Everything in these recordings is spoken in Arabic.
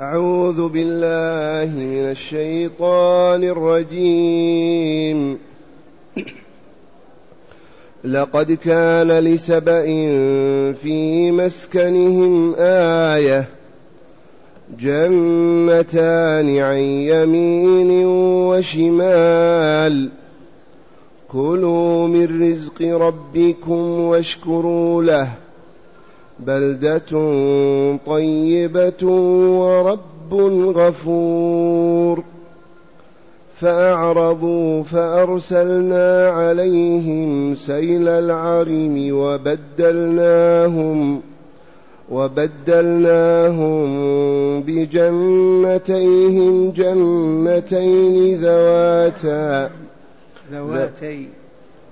أعوذ بالله من الشيطان الرجيم. لقد كان لسبإ في مسكنهم آية جنتان عن يمين وشمال. كلوا من رزق ربكم واشكروا له بلدة طيبة ورب غفور. فأعرضوا فأرسلنا عليهم سيل العرم وبدلناهم وبدلناهم بجنتيهم جنتين ذواتا. ذواتي.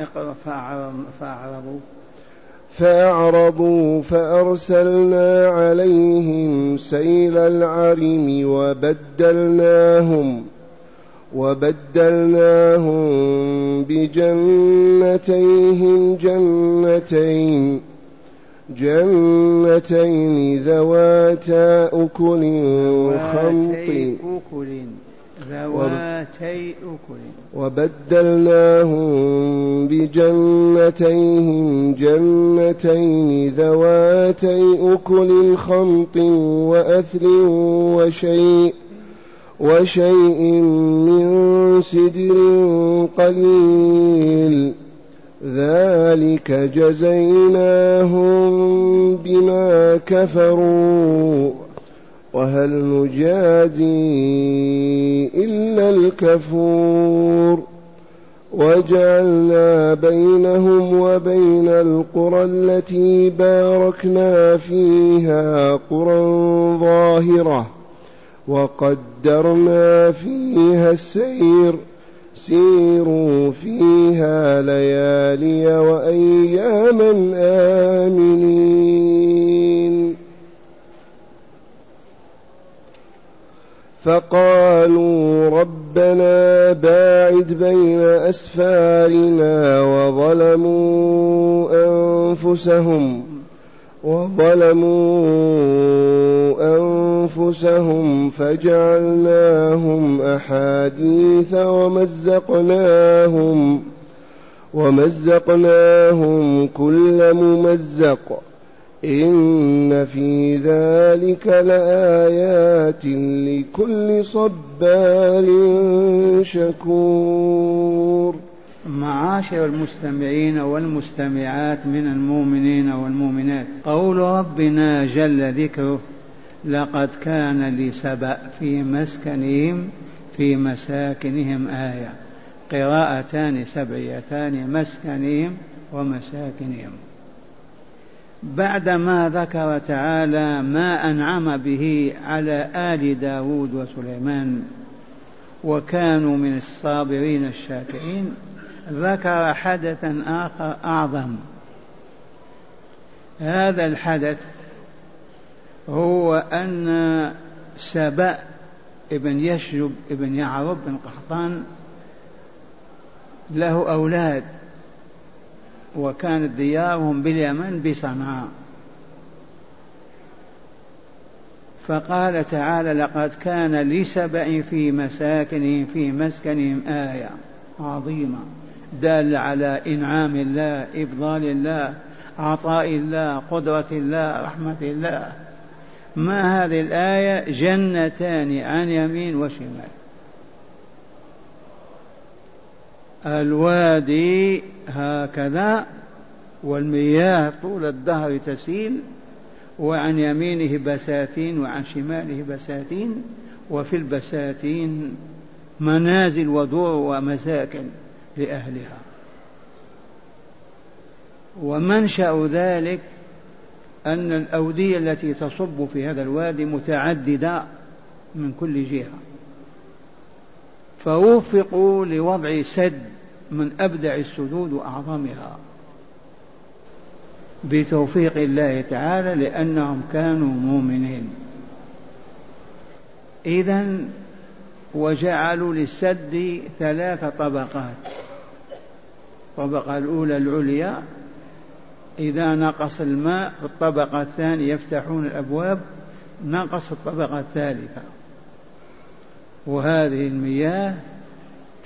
اقرأ فأعرضوا. فأعرضوا فأرسلنا عليهم سيل العرم وبدلناهم وبدلناهم بجنتيهم جنتين جنتين ذواتا أكل خمط ذواتي أكل وبدلناهم بجنتيهم جنتين ذواتي أكل خمط وأثل وشيء وشيء من سدر قليل. ذلك جزيناهم بما كفروا. وهل نجازي إلا الكفور وجعلنا بينهم وبين القرى التي باركنا فيها قرى ظاهرة وقدرنا فيها السير سيروا فيها ليالي وأياما آمنين فقالوا ربنا باعد بين أسفارنا وظلموا أنفسهم وظلموا أنفسهم فجعلناهم أحاديث ومزقناهم ومزقناهم كل ممزق إن في ذلك لآيات لكل صبار شكور. معاشر المستمعين والمستمعات من المؤمنين والمؤمنات قول ربنا جل ذكره لقد كان لسبأ في مسكنهم في مساكنهم آية قراءتان سبعيتان مسكنهم ومساكنهم. بعدما ذكر تعالى ما أنعم به على آل داود وسليمان وكانوا من الصابرين الشاكرين ذكر حدثا آخر أعظم. هذا الحدث هو أن سبأ ابن يشجب ابن يعرب بن قحطان له أولاد. وكانت ديارهم باليمن بصنعاء. فقال تعالى لقد كان لسبأ في مساكنهم في مسكنهم آية عظيمة دالة على إنعام الله إفضال الله عطاء الله قدرة الله رحمة الله. ما هذه الآية؟ جنتان عن يمين وشمال. الوادي هكذا والمياه طول الدهر تسيل وعن يمينه بساتين وعن شماله بساتين وفي البساتين منازل ودور ومساكن لأهلها. ومنشأ ذلك أن الأودية التي تصب في هذا الوادي متعددة من كل جهة. فوفقوا لوضع سد من أبدع السدود وأعظمها. بتوفيق الله تعالى لأنهم كانوا مؤمنين. إذا وجعلوا للسد ثلاث طبقات. الطبقة الأولى العليا. إذا نقص الماء في الطبقة الثانية يفتحون الأبواب. نقص الطبقة الثالثة. وهذه المياه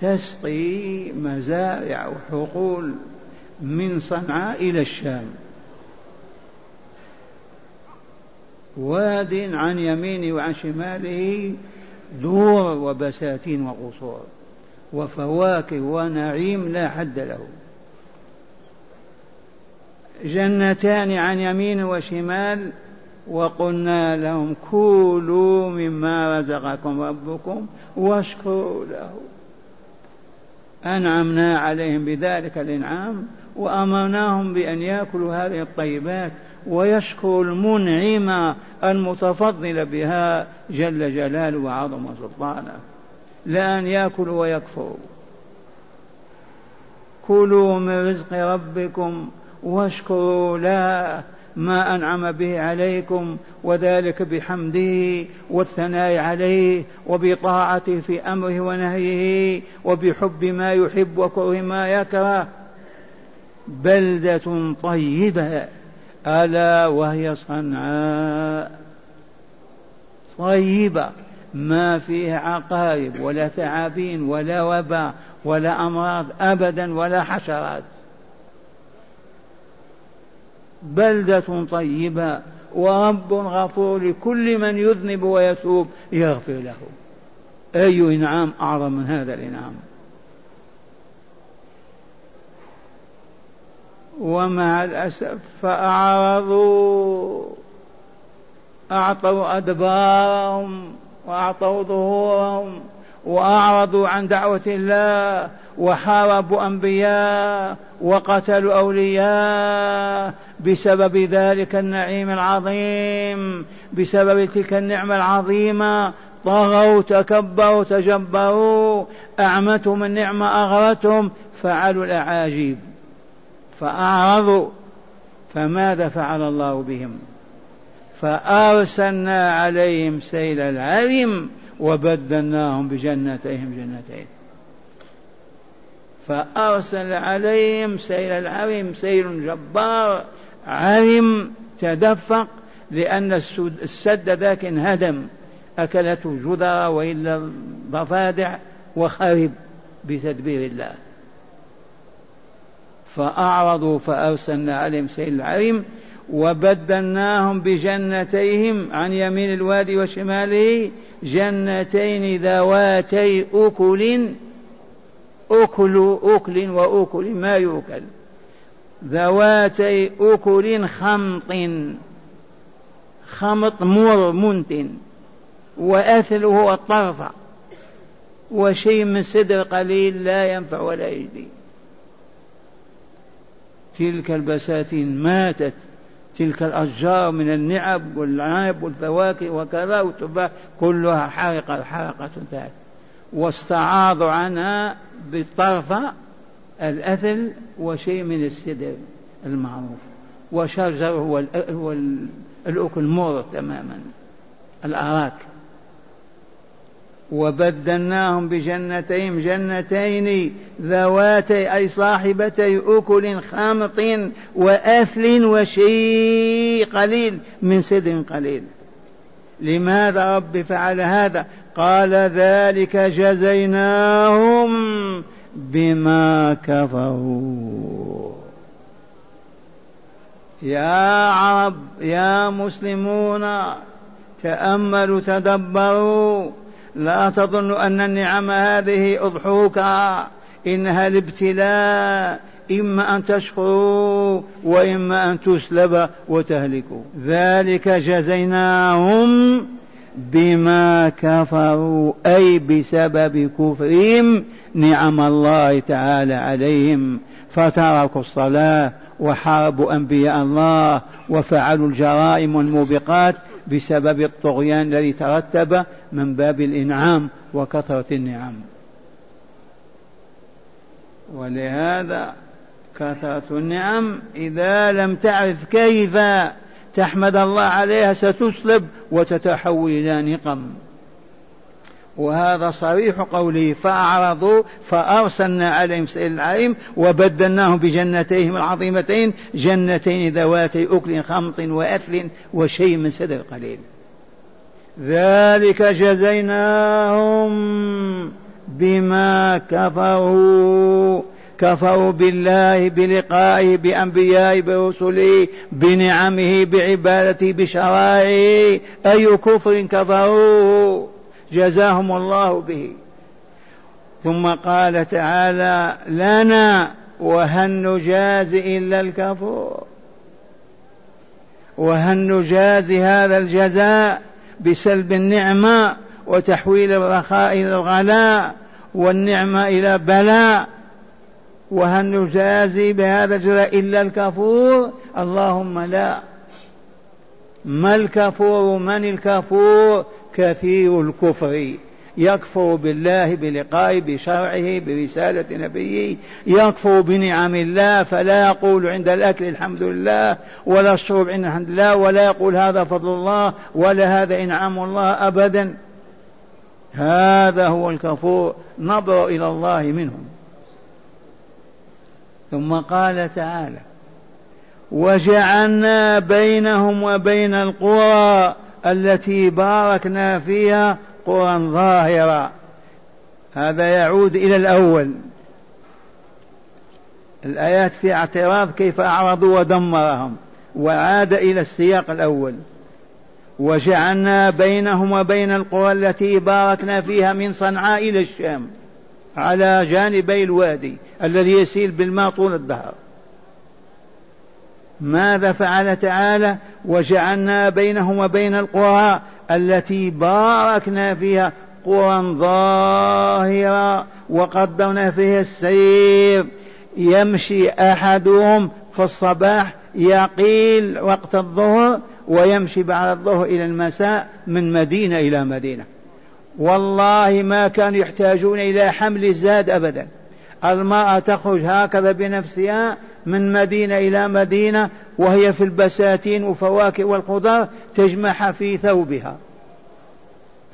تسقي مزارع وحقول من صنعاء إلى الشام. واد عن يمينه وعن شماله دور وبساتين وقصور وفواكه ونعيم لا حد له. جنتان عن يمين وشمال وقلنا لهم كولوا مما رزقكم ربكم واشكروا له. أنعمنا عليهم بذلك الإنعام وأمرناهم بأن يأكلوا هذه الطيبات ويشكر المنعم المتفضل بها جل جلاله وعظم سلطانه. لا أن يأكلوا ويكفروا. كلوا من رزق ربكم واشكروا له. ما أنعم به عليكم وذلك بحمده والثناء عليه وبطاعته في أمره ونهيه وبحب ما يحب وكره ما يكره. بلدة طيبة ألا وهي صنعاء. طيبة ما فيها عقارب ولا ثعابين ولا وباء ولا أمراض أبدا ولا حشرات. بلدة طيبة ورب غفور لكل من يذنب ويتوب يغفر له. أي إنعام أعظم من هذا الإنعام. ومع الأسف فأعرضوا أعطوا أدبارهم وأعطوا ظهورهم وأعرضوا عن دعوة الله وحاربوا أنبياء وقتلوا أولياء بسبب ذلك النعيم العظيم. بسبب تلك النعمة العظيمة طغوا تكبروا تجبروا أعمتهم النعمة أغرتهم فعلوا الأعاجيب فأعرضوا. فماذا فعل الله بهم؟ فأرسلنا عليهم سيل العرم وبدلناهم بجنتيهم جنتين. فأرسل عليهم سيل العرم سيل جبار عرم تدفق لأن السد ذاك انهدم. أكلته جذر وإلا ضفادع وخرب بتدبير الله. فأعرضوا فأرسلنا عليهم سيل العرم وبدلناهم بجنتيهم عن يمين الوادي وشماله جنتين ذواتي أكل أكل أكل وأكل ما يؤكل ذواتي أكل خمط. خمط مر منتن وأثل هو الطرف. وشيء من سدر قليل لا ينفع ولا يجدي تلك البساتين ماتت. تلك الأشجار من النعب والعنب والفواكه وكذا والتفاح كلها حرقة حرقة انتهت واستعاضوا عنها بالطرفة الأثل وشيء من السدر المعروف. وشجر هو الأكل مر تماما الأراك. وبدلناهم بجنتين جنتين ذواتي أي صاحبتي أكل خامط وأثل وشيء قليل من سدر قليل. لماذا رب فعل هذا؟ قال ذلك جزيناهم بما كفروا. يا عرب يا مسلمون تأملوا تدبروا. لا تظن أن النعم هذه أضحوكا إنها الابتلاء إما أن تشكروا وإما أن تسلب وتهلكوا. ذلك جزيناهم بما كفروا أي بسبب كفرهم نعم الله تعالى عليهم. فتركوا الصلاة وحاربوا أنبياء الله وفعلوا الجرائم والموبقات بسبب الطغيان الذي ترتب من باب الإنعام وكثرة النعم. ولهذا كثرة النعم إذا لم تعرف كيف تحمد الله عليها ستسلب وتتحول إلى نقم. وهذا صريح قوله فأعرضوا فأرسلنا عليهم سيل العليم وبدلناهم بجنتيهم العظيمتين جنتين ذواتي أكل خمط وأثل وشيء من سدر قليل. ذلك جزيناهم بما كفروا. كفروا بالله بلقائه بأنبيائه برسله بنعمه بعبادته بشرائعه. أي كفر كفروا؟ جزاهم الله به. ثم قال تعالى لنا وهل نجازي إلا الكفور. وهل نجازي هذا الجزاء بسلب النعمة وتحويل الرخاء إلى الغلاء والنعمة إلى بلاء وهل نجازي بهذا الجزاء إلا الكفور اللهم لا. ما الكفور من الكفور كثير الكفر. يكفر بالله بلقائه بشرعه برسالة نبيه. يكفر بنعم الله فلا يقول عند الأكل الحمد لله ولا الشرب عند الحمد لله ولا يقول هذا فضل الله ولا هذا إنعام الله أبدا. هذا هو الكفور. نظر إلى الله منهم. ثم قال تعالى وجعلنا بينهم وبين القرى التي باركنا فيها قرى ظاهرة. هذا يعود إلى الأول. الآيات في اعتراض كيف أعرضوا ودمرهم وعاد إلى السياق الأول. وجعلنا بينهم وبين القرى التي باركنا فيها من صنعاء إلى الشام. على جانبي الوادي الذي يسيل بالماء طول الدهر. ماذا فعل تعالى؟ وجعلنا بينهم وبين القرى التي باركنا فيها قرى ظاهرة وقدرنا فيها السير. يمشي أحدهم في الصباح يقيل وقت الظهر ويمشي بعد الظهر إلى المساء من مدينة إلى مدينة. والله ما كانوا يحتاجون إلى حمل الزاد أبدا. المرأة تخرج هكذا بنفسها من مدينة إلى مدينة وهي في البساتين وفواكه والخضار تجمعها في ثوبها.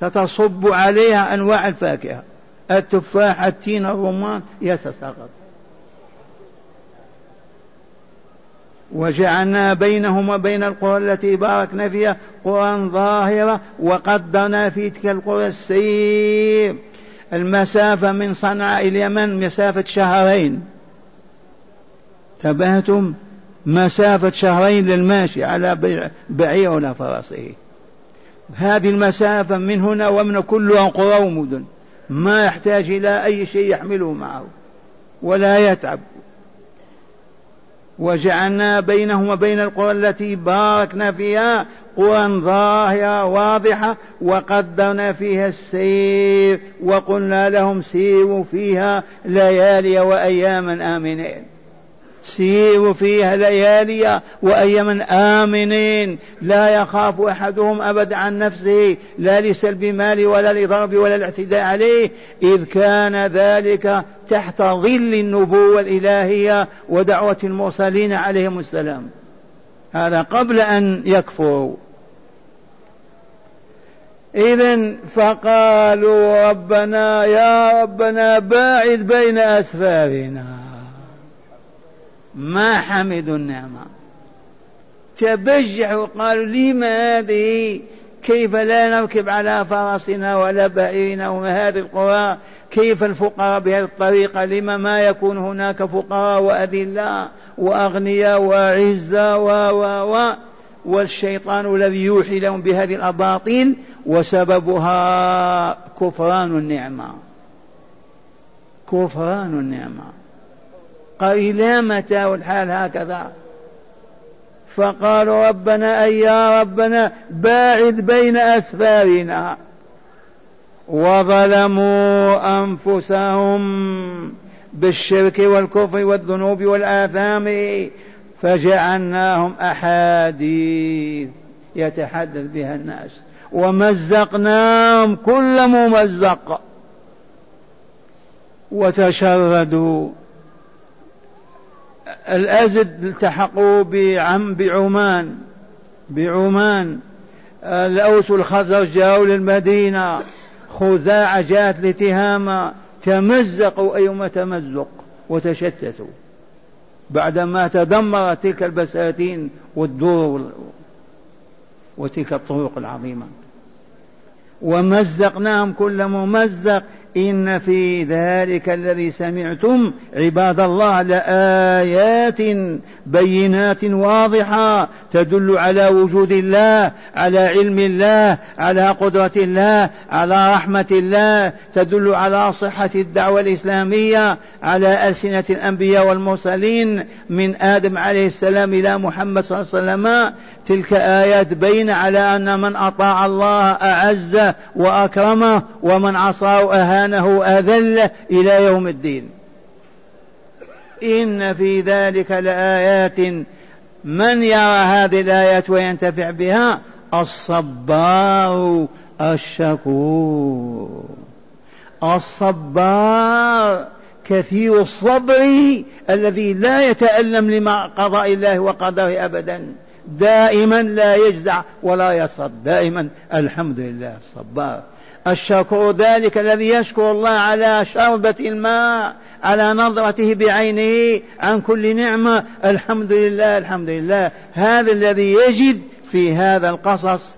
فتصب عليها أنواع الفاكهة. التفاح التين الرمان يتساقط وجعلنا بينهم وبين القرى التي باركنا فيها قرى ظاهرة وقدرنا في تلك القرى السير المسافة من صنعاء اليمن مسافة شهرين. تبهتم؟ مسافة شهرين للماشي على بعير ولا فرسه. هذه المسافة من هنا ومن كلها قرى ومدن. ما يحتاج إلى أي شيء يحمله معه. ولا يتعب. وجعلنا بينهم وبين القرى التي باركنا فيها قرى ظاهرة واضحة وقدرنا فيها السير وقلنا لهم سيروا فيها ليالي وأياما آمنين. سيروا فيها ليالي وأياما آمنين. لا يخاف أحدهم أبدا عن نفسه لا لسلب مال ولا لضرب ولا الاعتداء عليه. إذ كان ذلك تحت ظل النبوة الإلهية ودعوة المرسلين عليهم السلام. هذا قبل أن يكفروا. إذا فقالوا ربنا يا ربنا باعد بين أسفارنا. ما حمدوا النعمة. تبجحوا قالوا لما هذه؟ كيف لا نركب على فرسنا ولا وما هذه القرى؟ كيف الفقراء بهذه الطريقة؟ لما ما يكون هناك فقراء وأذلاء وأغنياء وعزة و و و والشيطان الذي يوحي لهم بهذه الأباطيل وسببها كفران النعمة. كفران النعمة. قال إلى متى والحال هكذا؟ فقالوا ربنا أي يا ربنا باعد بين أسفارنا. وظلموا أنفسهم بالشرك والكفر والذنوب والآثام فجعلناهم أحاديث يتحدث بها الناس. ومزقناهم كل ممزق. وتشردوا الأزد التحقوا بعم بعمان بعمان. الأوس والخزرج جاءوا للمدينة خزاعة جاءت لتهامة تمزقوا أيما تمزق وتشتتوا. بعدما تدمرت تلك البساتين والدور وتلك الطرق العظيمة. ومزقناهم كل ممزق إن في ذلك الذي سمعتم عباد الله لآيات بينات واضحة تدل على وجود الله على علم الله على قدرة الله على رحمة الله تدل على صحة الدعوة الإسلامية على ألسنة الأنبياء والمرسلين من آدم عليه السلام إلى محمد صلى الله عليه وسلم. تلك آيات بين على أن من أطاع الله أعز وأكرمه ومن عصاه أهانه أذله إلى يوم الدين. إن في ذلك لآيات. من يرى هذه الآيات وينتفع بها؟ الصبار الشكور. الصبار كثير الصبر الذي لا يتألم لما قضاء الله وقدره أبدا. دائما لا يجزع ولا يصد دائما الحمد لله الصبار. الشكور ذلك الذي يشكر الله على شربة الماء على نظرته بعينه عن كل نعمة. الحمد لله الحمد لله. هذا الذي يجد في هذا القصص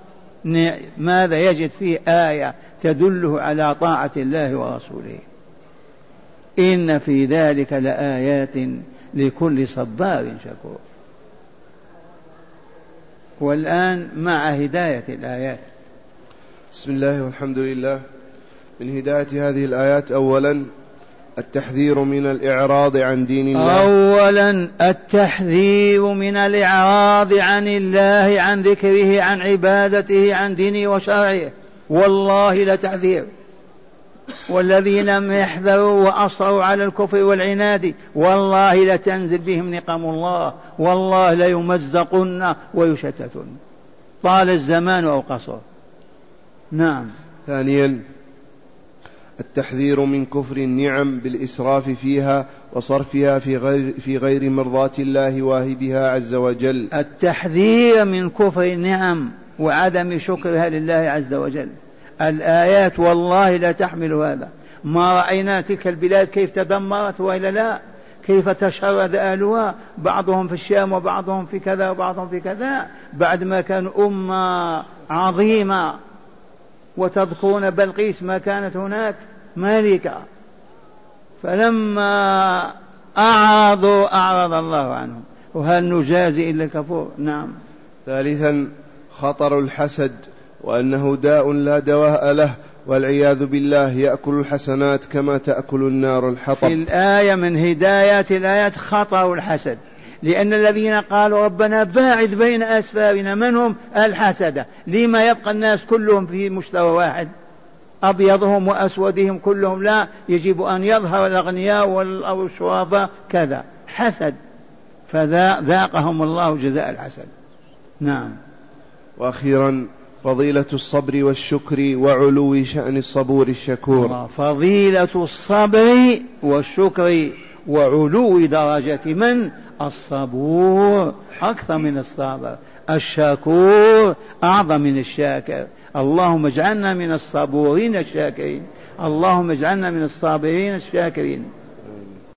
ماذا يجد فيه آية تدله على طاعة الله ورسوله. إن في ذلك لآيات لكل صبار شكور. والآن مع هداية الآيات. بسم الله والحمد لله. من هداية هذه الآيات أولا التحذير من الإعراض عن دين الله. أولا التحذير من الإعراض عن الله عن ذكره عن عبادته عن دينه وشرعه. والله لتحذير والذين لم يحذروا وأصروا على الكفر والعناد والله لتنزل بهم نقم الله والله ليمزقن ويشتتن طال الزمان أو قصر نعم ثانيا التحذير من كفر النعم بالإسراف فيها وصرفها في غير في غير مرضاة الله واهبها عز وجل. التحذير من كفر النعم وعدم شكرها لله عز وجل. الآيات والله لا تحمل هذا. ما رأينا تلك البلاد كيف تدمرت وإلا لا؟ كيف تشرد أهلها. بعضهم في الشام وبعضهم في كذا وبعضهم في كذا. بعد ما كانوا أمة عظيمة. وتذكرون بلقيس ما كانت هناك. ملكة فلما أعرضوا أعرض الله عنهم. وهل نجازي إلا الكفور؟ نعم. ثالثا خطر الحسد. وأنه داء لا دواء له والعياذ بالله يأكل الحسنات كما تأكل النار الحطب. في الآية من هدايات الآيات خطر الحسد لأن الذين قالوا ربنا باعد بين أسفارنا من هم؟ الحسدة لما يبقى الناس كلهم في مستوى واحد؟ أبيضهم وأسودهم كلهم لا يجب أن يظهر الأغنياء أو الشرفاء كذا. حسد. فذاقهم الله جزاء الحسد. نعم. وأخيرا فضيلة الصبر والشكر وعلو شأن الصبور الشكور. فضيلة الصبر والشكر وعلو درجة من؟ الصبور أكثر من الصابر الشكور أعظم من الشاكر. اللهم اجعلنا من الصبورين الشاكرين. اللهم اجعلنا من الصابرين الشاكرين.